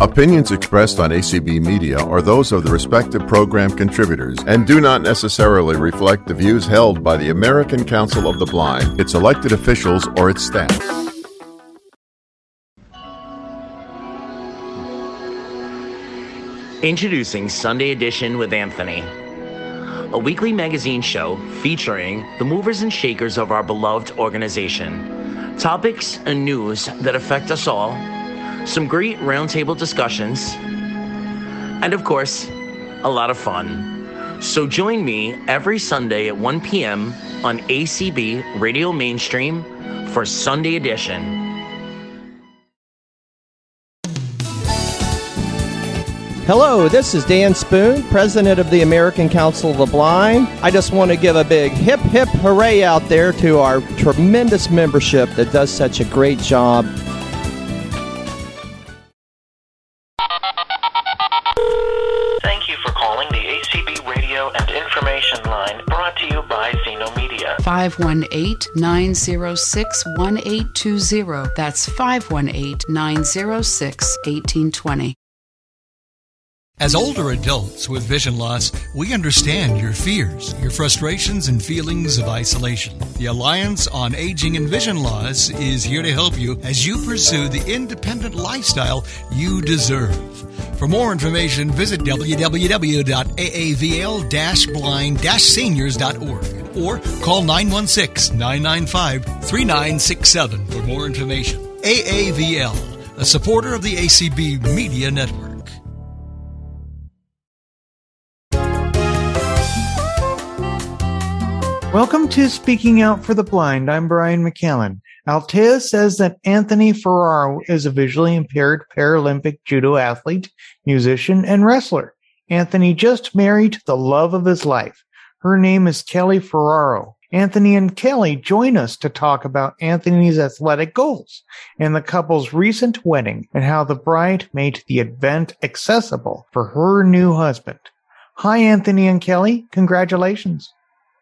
Opinions expressed on ACB Media are those of the respective program contributors and do not necessarily reflect the views held by the American Council of the Blind, its elected officials, or its staff. Introducing Sunday Edition with Anthony, a weekly magazine show featuring the movers and shakers of our beloved organization, topics and news that affect us all, some great roundtable discussions, and of course, a lot of fun. So join me every Sunday at 1 p.m. on ACB Radio Mainstream for Sunday Edition. Hello, this is Dan Spoone, President of the American Council of the Blind. I just want to give a big hip hip hooray out there to our tremendous membership that does such a great job. 518 906 1820. That's 518 906 1820. As older adults with vision loss, we understand your fears, your frustrations, and feelings of isolation. The Alliance on Aging and Vision Loss is here to help you as you pursue the independent lifestyle you deserve. For more information, visit www.aaval-blind-seniors.org or call 916-995-3967 for more information. AAVL, a supporter of the ACB Media Network. Welcome to Speaking Out for the Blind. I'm Brian McCallan. Altea says that Anthony Ferraro is a visually impaired Paralympic judo athlete, musician, and wrestler. Anthony just married the love of his life. Her name is Kelly Ferraro. Anthony and Kelly join us to talk about Anthony's athletic goals and the couple's recent wedding and how the bride made the event accessible for her new husband. Hi, Anthony and Kelly. Congratulations.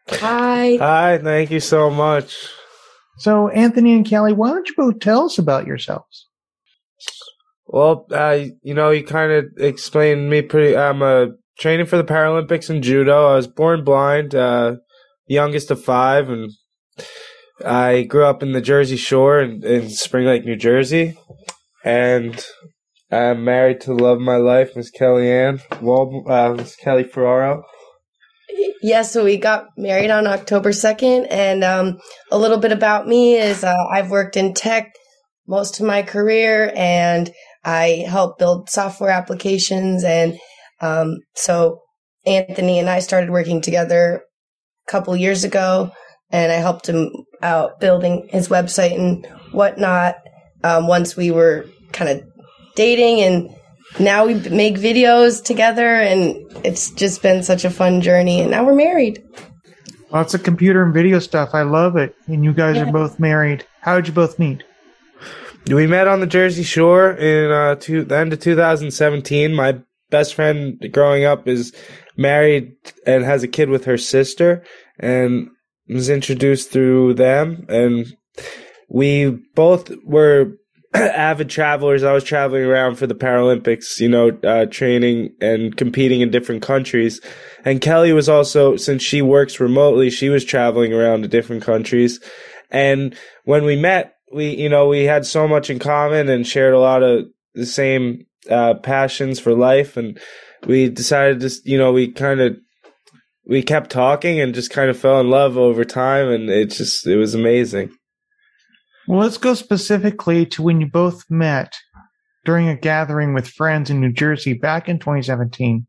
Hi. Hi, thank you so much. So, Anthony and Kelly, why don't you both tell us about yourselves? Well, uh, you know, you kind of explained me pretty. I'm uh, training for the Paralympics in judo. I was born blind, uh, youngest of five, and I grew up in the Jersey Shore in, in Spring Lake, New Jersey. And I'm married to the love of my life, Miss Kelly Ann, well, uh, Miss Kelly Ferraro. Yeah, so we got married on October 2nd. And um, a little bit about me is uh, I've worked in tech most of my career and I help build software applications. And um, so Anthony and I started working together a couple years ago and I helped him out building his website and whatnot um, once we were kind of dating and now we make videos together and it's just been such a fun journey and now we're married Lots of computer and video stuff. I love it. And you guys Yeah. are both married. How did you both meet? We met on the Jersey Shore in uh, two, the end of 2017. My best friend growing up is married and has a kid with her sister, and was introduced through them. And we both were avid travelers. I was traveling around for the Paralympics, you know, uh, training and competing in different countries. And Kelly was also, since she works remotely, she was traveling around to different countries. And when we met, we, you know, we had so much in common and shared a lot of the same uh, passions for life. And we decided to, you know, we kind of, we kept talking and just kind of fell in love over time. And it just, it was amazing. Well, let's go specifically to when you both met during a gathering with friends in New Jersey back in 2017.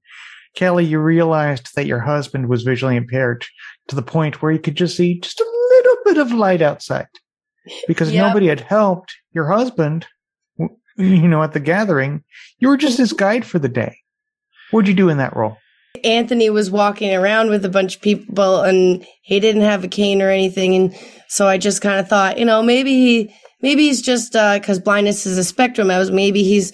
Kelly, you realized that your husband was visually impaired to the point where you could just see just a little bit of light outside because Yep. nobody had helped your husband, w- you know, at the gathering. You were just his guide for the day. What'd you do in that role? Anthony was walking around with a bunch of people and he didn't have a cane or anything. And so I just kind of thought, you know, maybe he, maybe he's just, uh, cause blindness is a spectrum. I was, maybe he's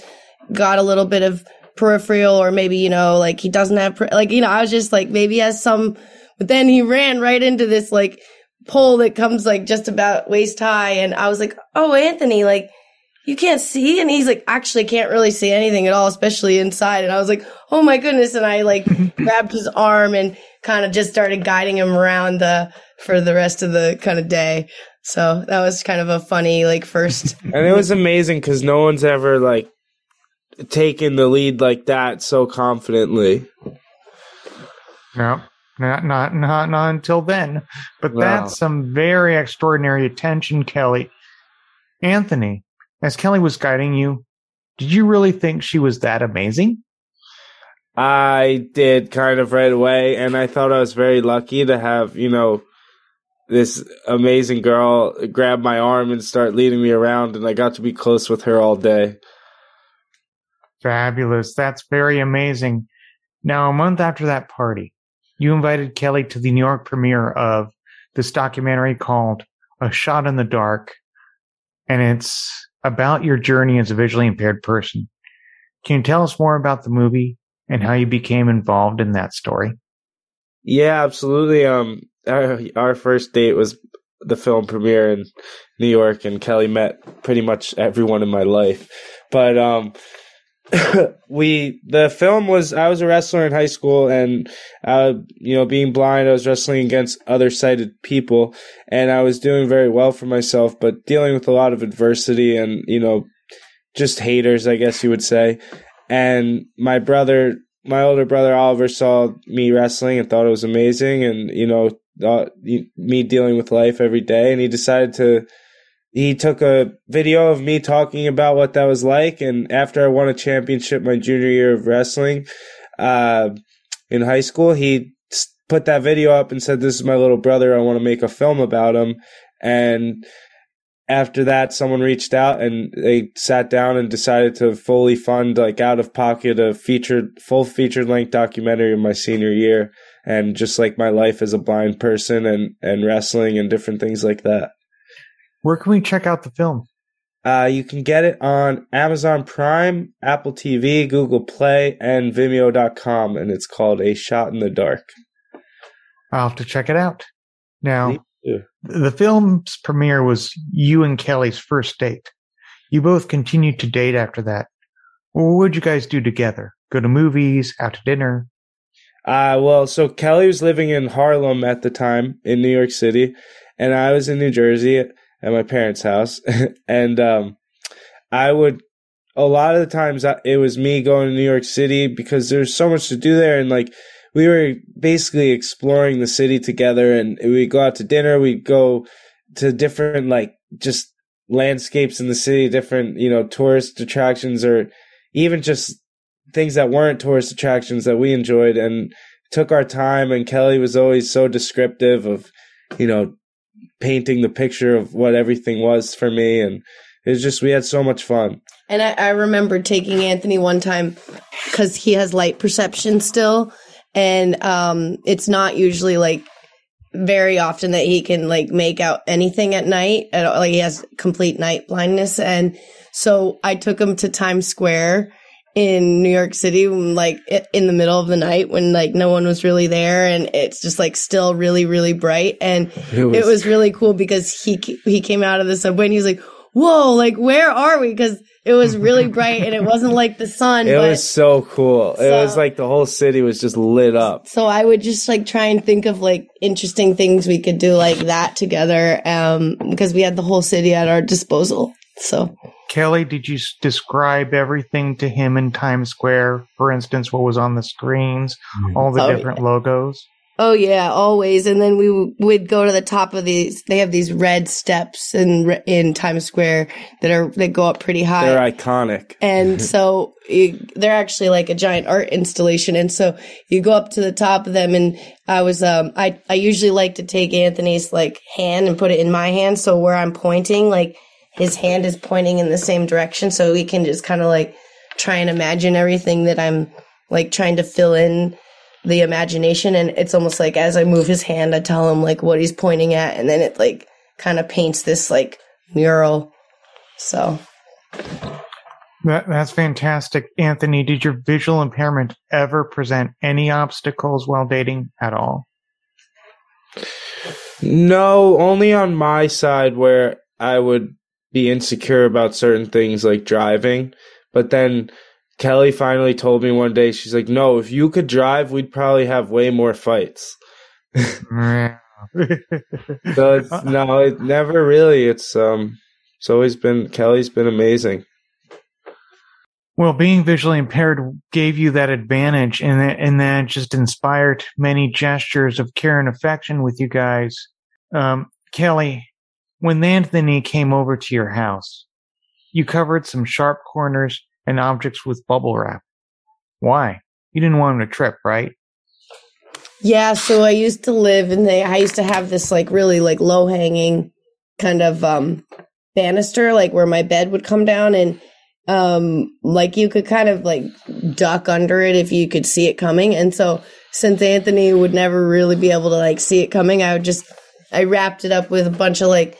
got a little bit of peripheral or maybe, you know, like he doesn't have, like, you know, I was just like, maybe he has some, but then he ran right into this like pole that comes like just about waist high. And I was like, oh, Anthony, like, you can't see? And he's like, actually can't really see anything at all, especially inside. And I was like, oh my goodness. And I like grabbed his arm and kind of just started guiding him around the, for the rest of the kind of day. So that was kind of a funny, like first. and it was amazing because no one's ever like taken the lead like that so confidently. No, not not not not until then. But Wow. that's some very extraordinary attention, Kelly. Anthony, as Kelly was guiding you, did you really think she was that amazing? I did kind of right away, and I thought I was very lucky to have, you know, this amazing girl grab my arm and start leading me around, and I got to be close with her all day. Fabulous. That's very amazing. Now, a month after that party, you invited Kelly to the New York premiere of this documentary called A Shot in the Dark, and it's about your journey as a visually impaired person. Can you tell us more about the movie and how you became involved in that story? Yeah, absolutely. Um, our, our first date was the film premiere in New York, and Kelly met pretty much everyone in my life. But um, we the film was I was a wrestler in high school, and uh, you know, being blind, I was wrestling against other sighted people, and I was doing very well for myself, but dealing with a lot of adversity and you know, just haters, I guess you would say. And my brother my older brother Oliver saw me wrestling and thought it was amazing, and you know, me dealing with life every day, and he decided to. He took a video of me talking about what that was like, and after I won a championship my junior year of wrestling, uh, in high school, he put that video up and said, "This is my little brother. I want to make a film about him." And after that, someone reached out and they sat down and decided to fully fund, like out of pocket, a featured, full featured length documentary in my senior year, and just like my life as a blind person and and wrestling and different things like that. Where can we check out the film? Uh, you can get it on Amazon Prime, Apple TV, Google Play, and Vimeo.com, and it's called A Shot in the Dark. I'll have to check it out. Now, the film's premiere was you and Kelly's first date. You both continued to date after that. What would you guys do together? Go to movies, out to dinner? Uh, well, so Kelly was living in Harlem at the time in New York City, and I was in New Jersey at my parents' house. and um, I would, a lot of the times, it was me going to New York City because there's so much to do there. And like, we were basically exploring the city together, and we'd go out to dinner, we'd go to different, like, just landscapes in the city, different, you know, tourist attractions, or even just things that weren't tourist attractions that we enjoyed and took our time and Kelly was always so descriptive of you know painting the picture of what everything was for me and it was just we had so much fun And I, I remember taking Anthony one time because he has light perception still, and um, it's not usually like very often that he can like make out anything at night. At all. Like he has complete night blindness, and so I took him to Times Square in New York City, like in the middle of the night when like no one was really there, and it's just like still really really bright, and It was- it was really cool because he he came out of the subway and he was like, "Whoa, like where are we?" Because it was really bright and it wasn't like the sun. it but was so cool it was like the whole city was just lit up so I would just like try and think of like interesting things we could do like that together, um, because we had the whole city at our disposal. So Kelly, did you describe everything to him in Times Square? For instance, what was on the screens, all the Oh, different logos? Oh yeah, always. And then we would go to the top of these. They have these red steps in in Times Square that are that go up pretty high. they're iconic And so you, they're actually like a giant art installation. And so you go up to the top of them and I was, um, I, I usually like to take Anthony's like hand and put it in my hand. So where I'm pointing, like his hand is pointing in the same direction. So we can just kind of like try and imagine everything that I'm like trying to fill in the imagination. And it's almost like as I move his hand, I tell him like what he's pointing at. And then it like kind of paints this like mural. So. That, that's fantastic. Anthony, did your visual impairment ever present any obstacles while dating at all? No, only on my side where I would be insecure about certain things like driving. But then Kelly finally told me one day, she's like, no, if you could drive, we'd probably have way more fights. so it's no, it never really. It's um, it's always been Kelly's been amazing. Well, being visually impaired gave you that advantage, and that, and that just inspired many gestures of care and affection with you guys. Um, Kelly, when Anthony came over to your house, you covered some sharp corners and objects with bubble wrap. Why? You didn't want him to trip, right? Yeah, so I used to live the I used to have this like really like low hanging kind of um banister like where my bed would come down and um like you could kind of like duck under it if you could see it coming and so since Anthony would never really be able to like see it coming I would just I wrapped it up with a bunch of like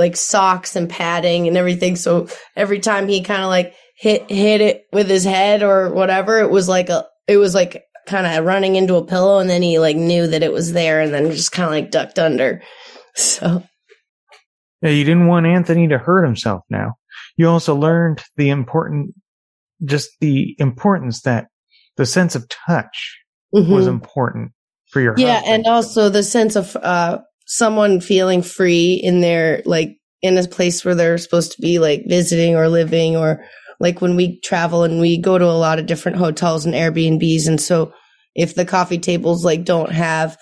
like socks and padding and everything so every time he kind of like hit hit it with his head or whatever it was like a it was like kind of running into a pillow and then he like knew that it was there and then just kind of like ducked under. So yeah, you didn't want Anthony to hurt himself now. You also learned the important just the importance that the sense of touch mm-hmm. was important for your Yeah, husband. and also the sense of uh someone feeling free in their like in a place where they're supposed to be like visiting or living or like when we travel and we go to a lot of different hotels and Airbnbs. And so if the coffee tables like don't have,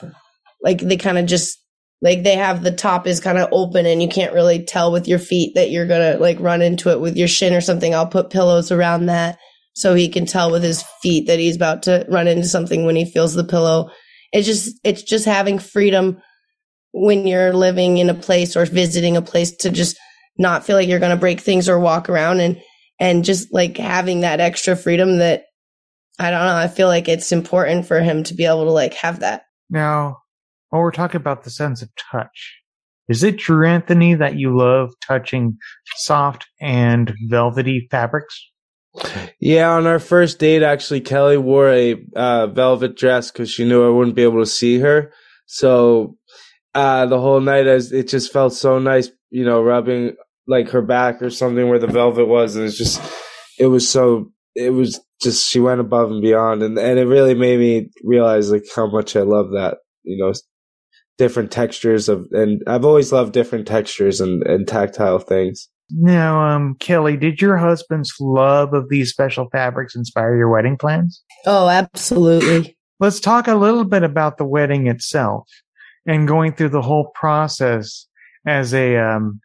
like they kind of just, like they have the top is kind of open and you can't really tell with your feet that you're going to like run into it with your shin or something. I'll put pillows around that so he can tell with his feet that he's about to run into something when he feels the pillow. It's just, it's just having freedom when you're living in a place or visiting a place to just not feel like you're going to break things or walk around and and just like having that extra freedom that I don't know, I feel like it's important for him to be able to like have that. Now, while we're talking about the sense of touch, is it true, Anthony, that you love touching soft and velvety fabrics? Yeah, on our first date, actually, Kelly wore a uh, velvet dress because she knew I wouldn't be able to see her. So uh, the whole night, as it just felt so nice, you know, rubbing like her back or something where the velvet was, and it's just it was so it was just she went above and beyond, and and it really made me realize like how much I love that you know different textures of and I've always loved different textures and and tactile things. Now, um, Kelly, did your husband's love of these special fabrics inspire your wedding plans? Oh, absolutely. Let's talk a little bit about the wedding itself and going through the whole process as a um,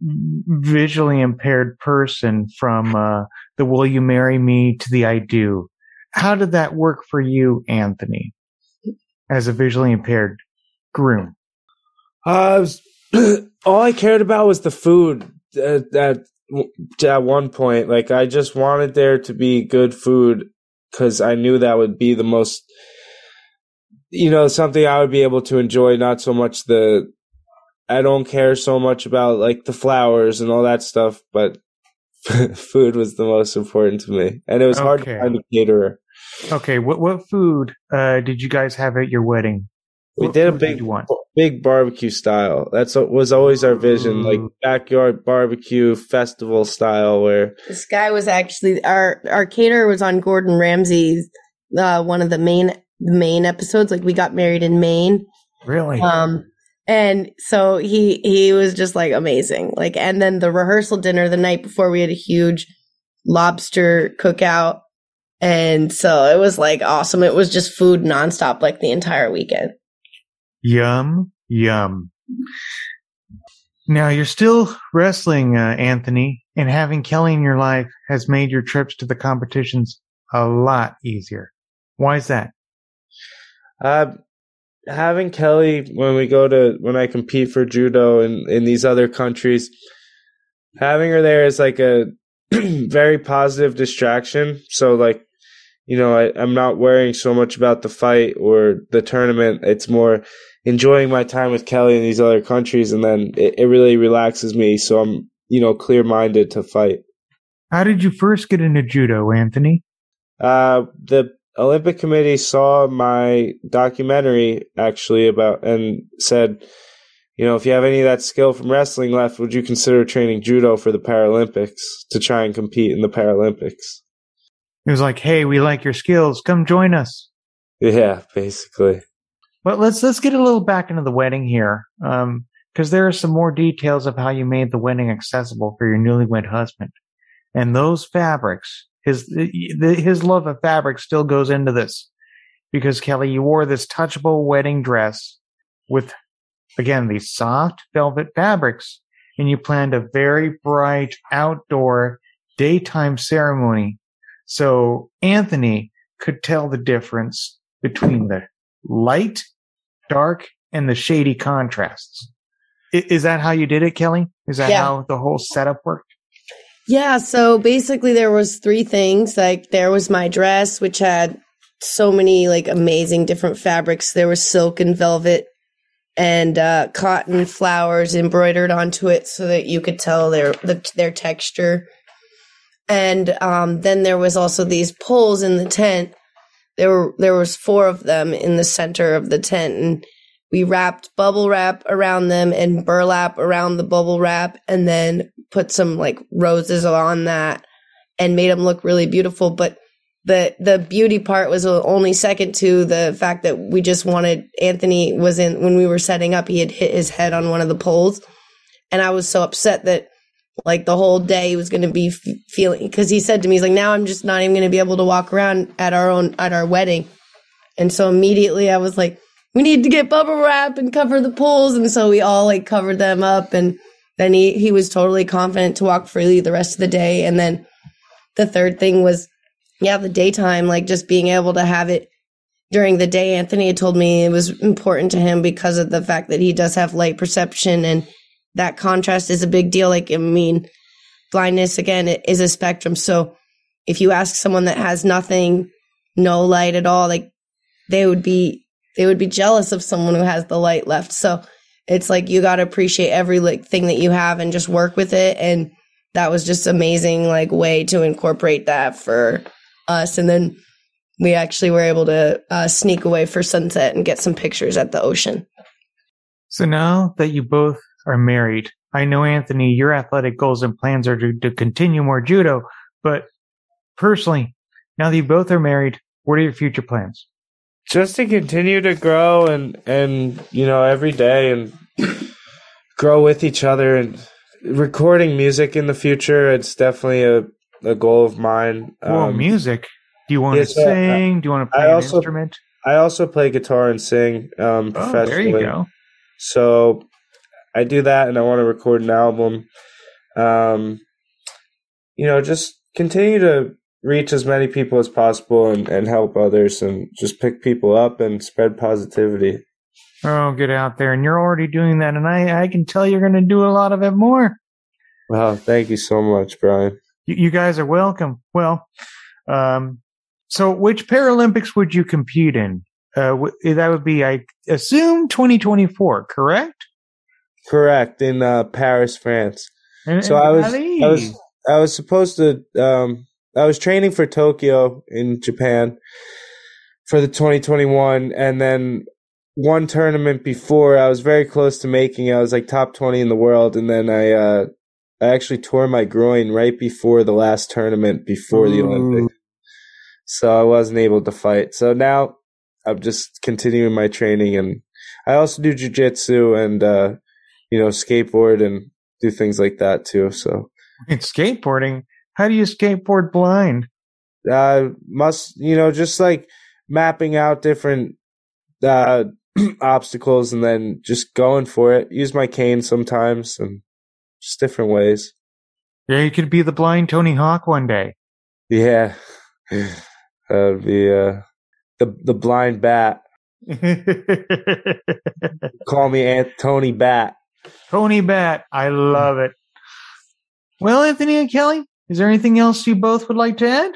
visually impaired person from uh, the Will You Marry Me to the I Do. How did that work for you, Anthony, as a visually impaired groom? Uh, was, all I cared about was the food at, at, at one point. Like, I just wanted there to be good food because I knew that would be the most, you know, something I would be able to enjoy, not so much the I don't care so much about like the flowers and all that stuff, but food was the most important to me, and it was okay. hard to find a caterer. Okay, what what food uh, did you guys have at your wedding? We what did a big one, big barbecue style. That's what was always our vision, like backyard barbecue festival style. Where this guy was actually our our caterer was on Gordon Ramsay's uh, one of the main the main episodes. Like we got married in Maine. Really? Um, and so he he was just like amazing. Like and then the rehearsal dinner the night before we had a huge lobster cookout. And so it was like awesome. It was just food nonstop like the entire weekend. Yum, yum. Now you're still wrestling, uh, Anthony, and having Kelly in your life has made your trips to the competitions a lot easier. Why is that? Uh, having Kelly when we go to when I compete for judo in in these other countries, having her there is like a very positive distraction. So like, you know, I, I'm not worrying so much about the fight or the tournament. It's more enjoying my time with Kelly in these other countries, and then it, it really relaxes me. So I'm you know clear minded to fight. How did you first get into judo, Anthony? Uh, the Olympic Committee saw my documentary actually about and said, you know, if you have any of that skill from wrestling left, would you consider training judo for the Paralympics to try and compete in the Paralympics? He was like, "Hey, we like your skills. Come join us." Yeah, basically. But let's let's get a little back into the wedding here, um, because there are some more details of how you made the wedding accessible for your newlywed husband, and those fabrics. His his love of fabric still goes into this, because Kelly, you wore this touchable wedding dress with, again, these soft velvet fabrics, and you planned a very bright outdoor daytime ceremony, so Anthony could tell the difference between the light, dark, and the shady contrasts. Is that how you did it, Kelly? Is that Yeah. how the whole setup worked? Yeah, so basically there was three things. Like there was my dress, which had so many like amazing different fabrics. There was silk and velvet and uh, cotton flowers embroidered onto it so that you could tell their the, their texture. And um, then there was also these poles in the tent. There were there was four of them in the center of the tent, and we wrapped bubble wrap around them and burlap around the bubble wrap, and then put some like roses on that, and made them look really beautiful. But the the beauty part was only second to the fact that we just wanted Anthony was in when we were setting up. He had hit his head on one of the poles, and I was so upset that like the whole day he was going to be f- feeling because he said to me he's like now i'm just not even going to be able to walk around at our own at our wedding and so immediately i was like we need to get bubble wrap and cover the poles and so we all like covered them up. And then he he was totally confident to walk freely the rest of the day. And then the third thing was yeah the daytime like just being able to have it during the day. Anthony had told me it was important to him because of the fact that he does have light perception. And that contrast is a big deal. Like, I mean, blindness again is a spectrum. So if you ask someone that has nothing, no light at all, like they would be, they would be jealous of someone who has the light left. So it's like you got to appreciate every like thing that you have and just work with it. And that was just amazing, like way to incorporate that for us. And then we actually were able to uh, sneak away for sunset and get some pictures at the ocean. So now that you both are married, I know Anthony, your athletic goals and plans are to, to continue more judo, but personally, now that you both are married, what are your future plans? Just to continue to grow and and you know every day and grow with each other and recording music in the future. It's definitely a a goal of mine. well, Um, music. Do you want to uh, sing? Do you want to I play an also- instrument? I also play guitar and sing um, Oh, professionally. there you go. So I do that, and I want to record an album. Um, you know, just continue to reach as many people as possible and, and help others, and just pick people up and spread positivity. Oh, get out there. And you're already doing that. And I, I can tell you're going to do a lot of it more. Wow, thank you so much, Brian. You, you guys are welcome. Well, um, so which Paralympics would you compete in? Uh, w- that would be, I assume, 2024, correct? Correct in uh, Paris, France. And- So and I was, I was, I was supposed to, um, I was training for Tokyo in Japan for the 2021, and then one tournament before, I was very close to making. I was like top 20 in the world, and then I, uh, I actually tore my groin right before the last tournament before the Olympics, so I wasn't able to fight. So now I'm just continuing my training, and I also do jujitsu and, uh, you know, skateboard and do things like that too. So It's skateboarding. How do you skateboard blind? uh must you know just like mapping out different uh obstacles and then just going for it use my cane sometimes and just different ways Yeah, you could be the blind Tony Hawk one day. yeah that would be uh the the blind bat call me Aunt Tony bat Tony Bat. I love it. Well, Anthony and Kelly, is there anything else you both would like to add?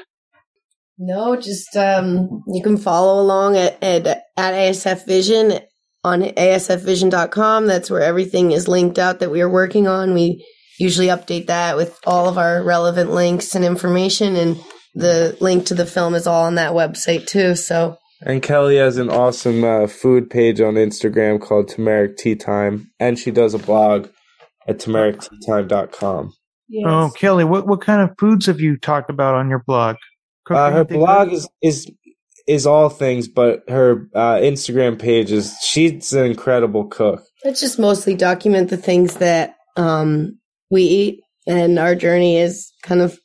No, just um, you can follow along at, at at ASF Vision on asfvision.com. That's where everything is linked out that we are working on. We usually update that with all of our relevant links and information, and the link to the film is all on that website too. So And Kelly has an awesome uh, food page on Instagram called Turmeric Tea Time, and she does a blog at turmericteatime.com. Yes. Oh, Kelly, what what kind of foods have you talked about on your blog? Uh, her Cooking, blog is is is all things, but her uh, Instagram page is she's an incredible cook. Let's just mostly document the things that um, we eat, and our journey is kind of,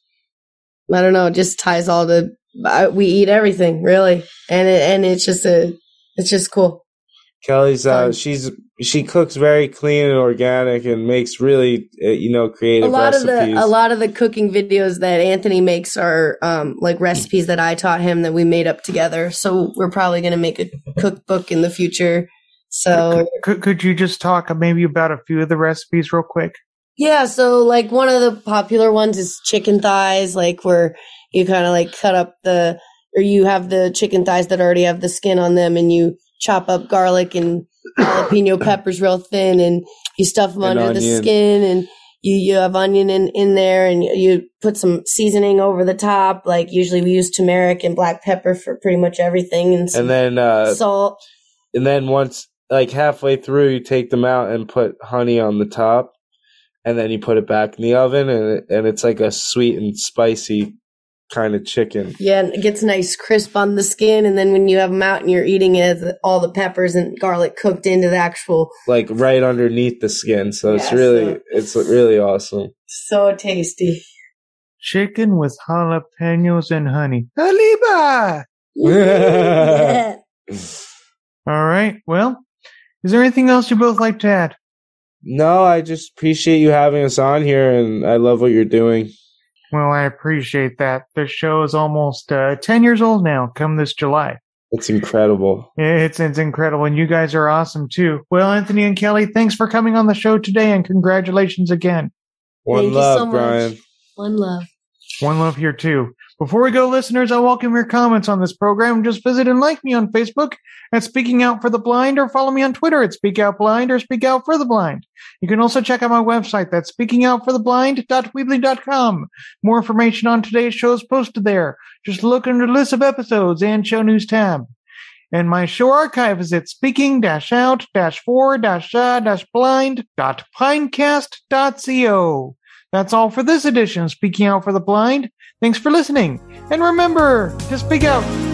I don't know, just ties all the. Uh, we eat everything really, and it, and it's just a, it's just cool. Kelly's uh, Fun. she's she cooks very clean and organic and makes really uh, you know creative a lot recipes. of the a lot of the cooking videos that Anthony makes are um, like recipes that I taught him that we made up together. So we're probably going to make a cookbook in the future. So Could, could you just talk maybe about a few of the recipes real quick? Yeah, so like one of the popular ones is chicken thighs, like where you kind of like cut up the, or you have the chicken thighs that already have the skin on them and you chop up garlic and jalapeno peppers real thin and you stuff them And under the skin and you, you have onion in, in there and you put some seasoning over the top. Like usually we use turmeric and black pepper for pretty much everything and and then uh, salt. and then once like halfway through, you take them out and put honey on the top, and then you put it back in the oven, and it, and it's like a sweet and spicy kind of chicken. Yeah, and it gets nice crisp on the skin, and then when you have them out and you're eating it, all the peppers and garlic cooked into the actual. like right underneath the skin. So it's really so- it's really awesome. So tasty. Chicken with jalapenos and honey. Aliba! Yeah. All right. Well, is there anything else you both like to add? No, I just appreciate you having us on here, and I love what you're doing. Well, I appreciate that. The show is almost uh, 10 years old now, come this July. It's incredible. It's, it's incredible, and you guys are awesome too. Well, Anthony and Kelly, thanks for coming on the show today, and congratulations again. One Thank you love, so much. Brian. One love. One love here too. Before we go, listeners, I welcome your comments on this program. Just visit and like me on Facebook at Speaking Out for the Blind or follow me on Twitter at Speak Out Blind or Speak Out for the Blind. You can also check out my website. That's speakingoutfortheblind.weebly.com. More information on today's show is posted there. Just look under the list of episodes and show news tab. And my show archive is at speaking-out-for-blind.pinecast.co. Uh, that's all for this edition Speaking Out for the Blind. Thanks for listening. And remember to speak out.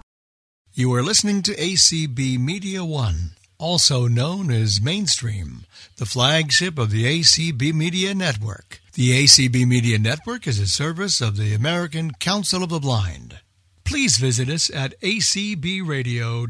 You are listening to ACB Media One, also known as Mainstream, the flagship of the ACB Media Network. The ACB Media Network is a service of the American Council of the Blind. Please visit us at acbradio.org.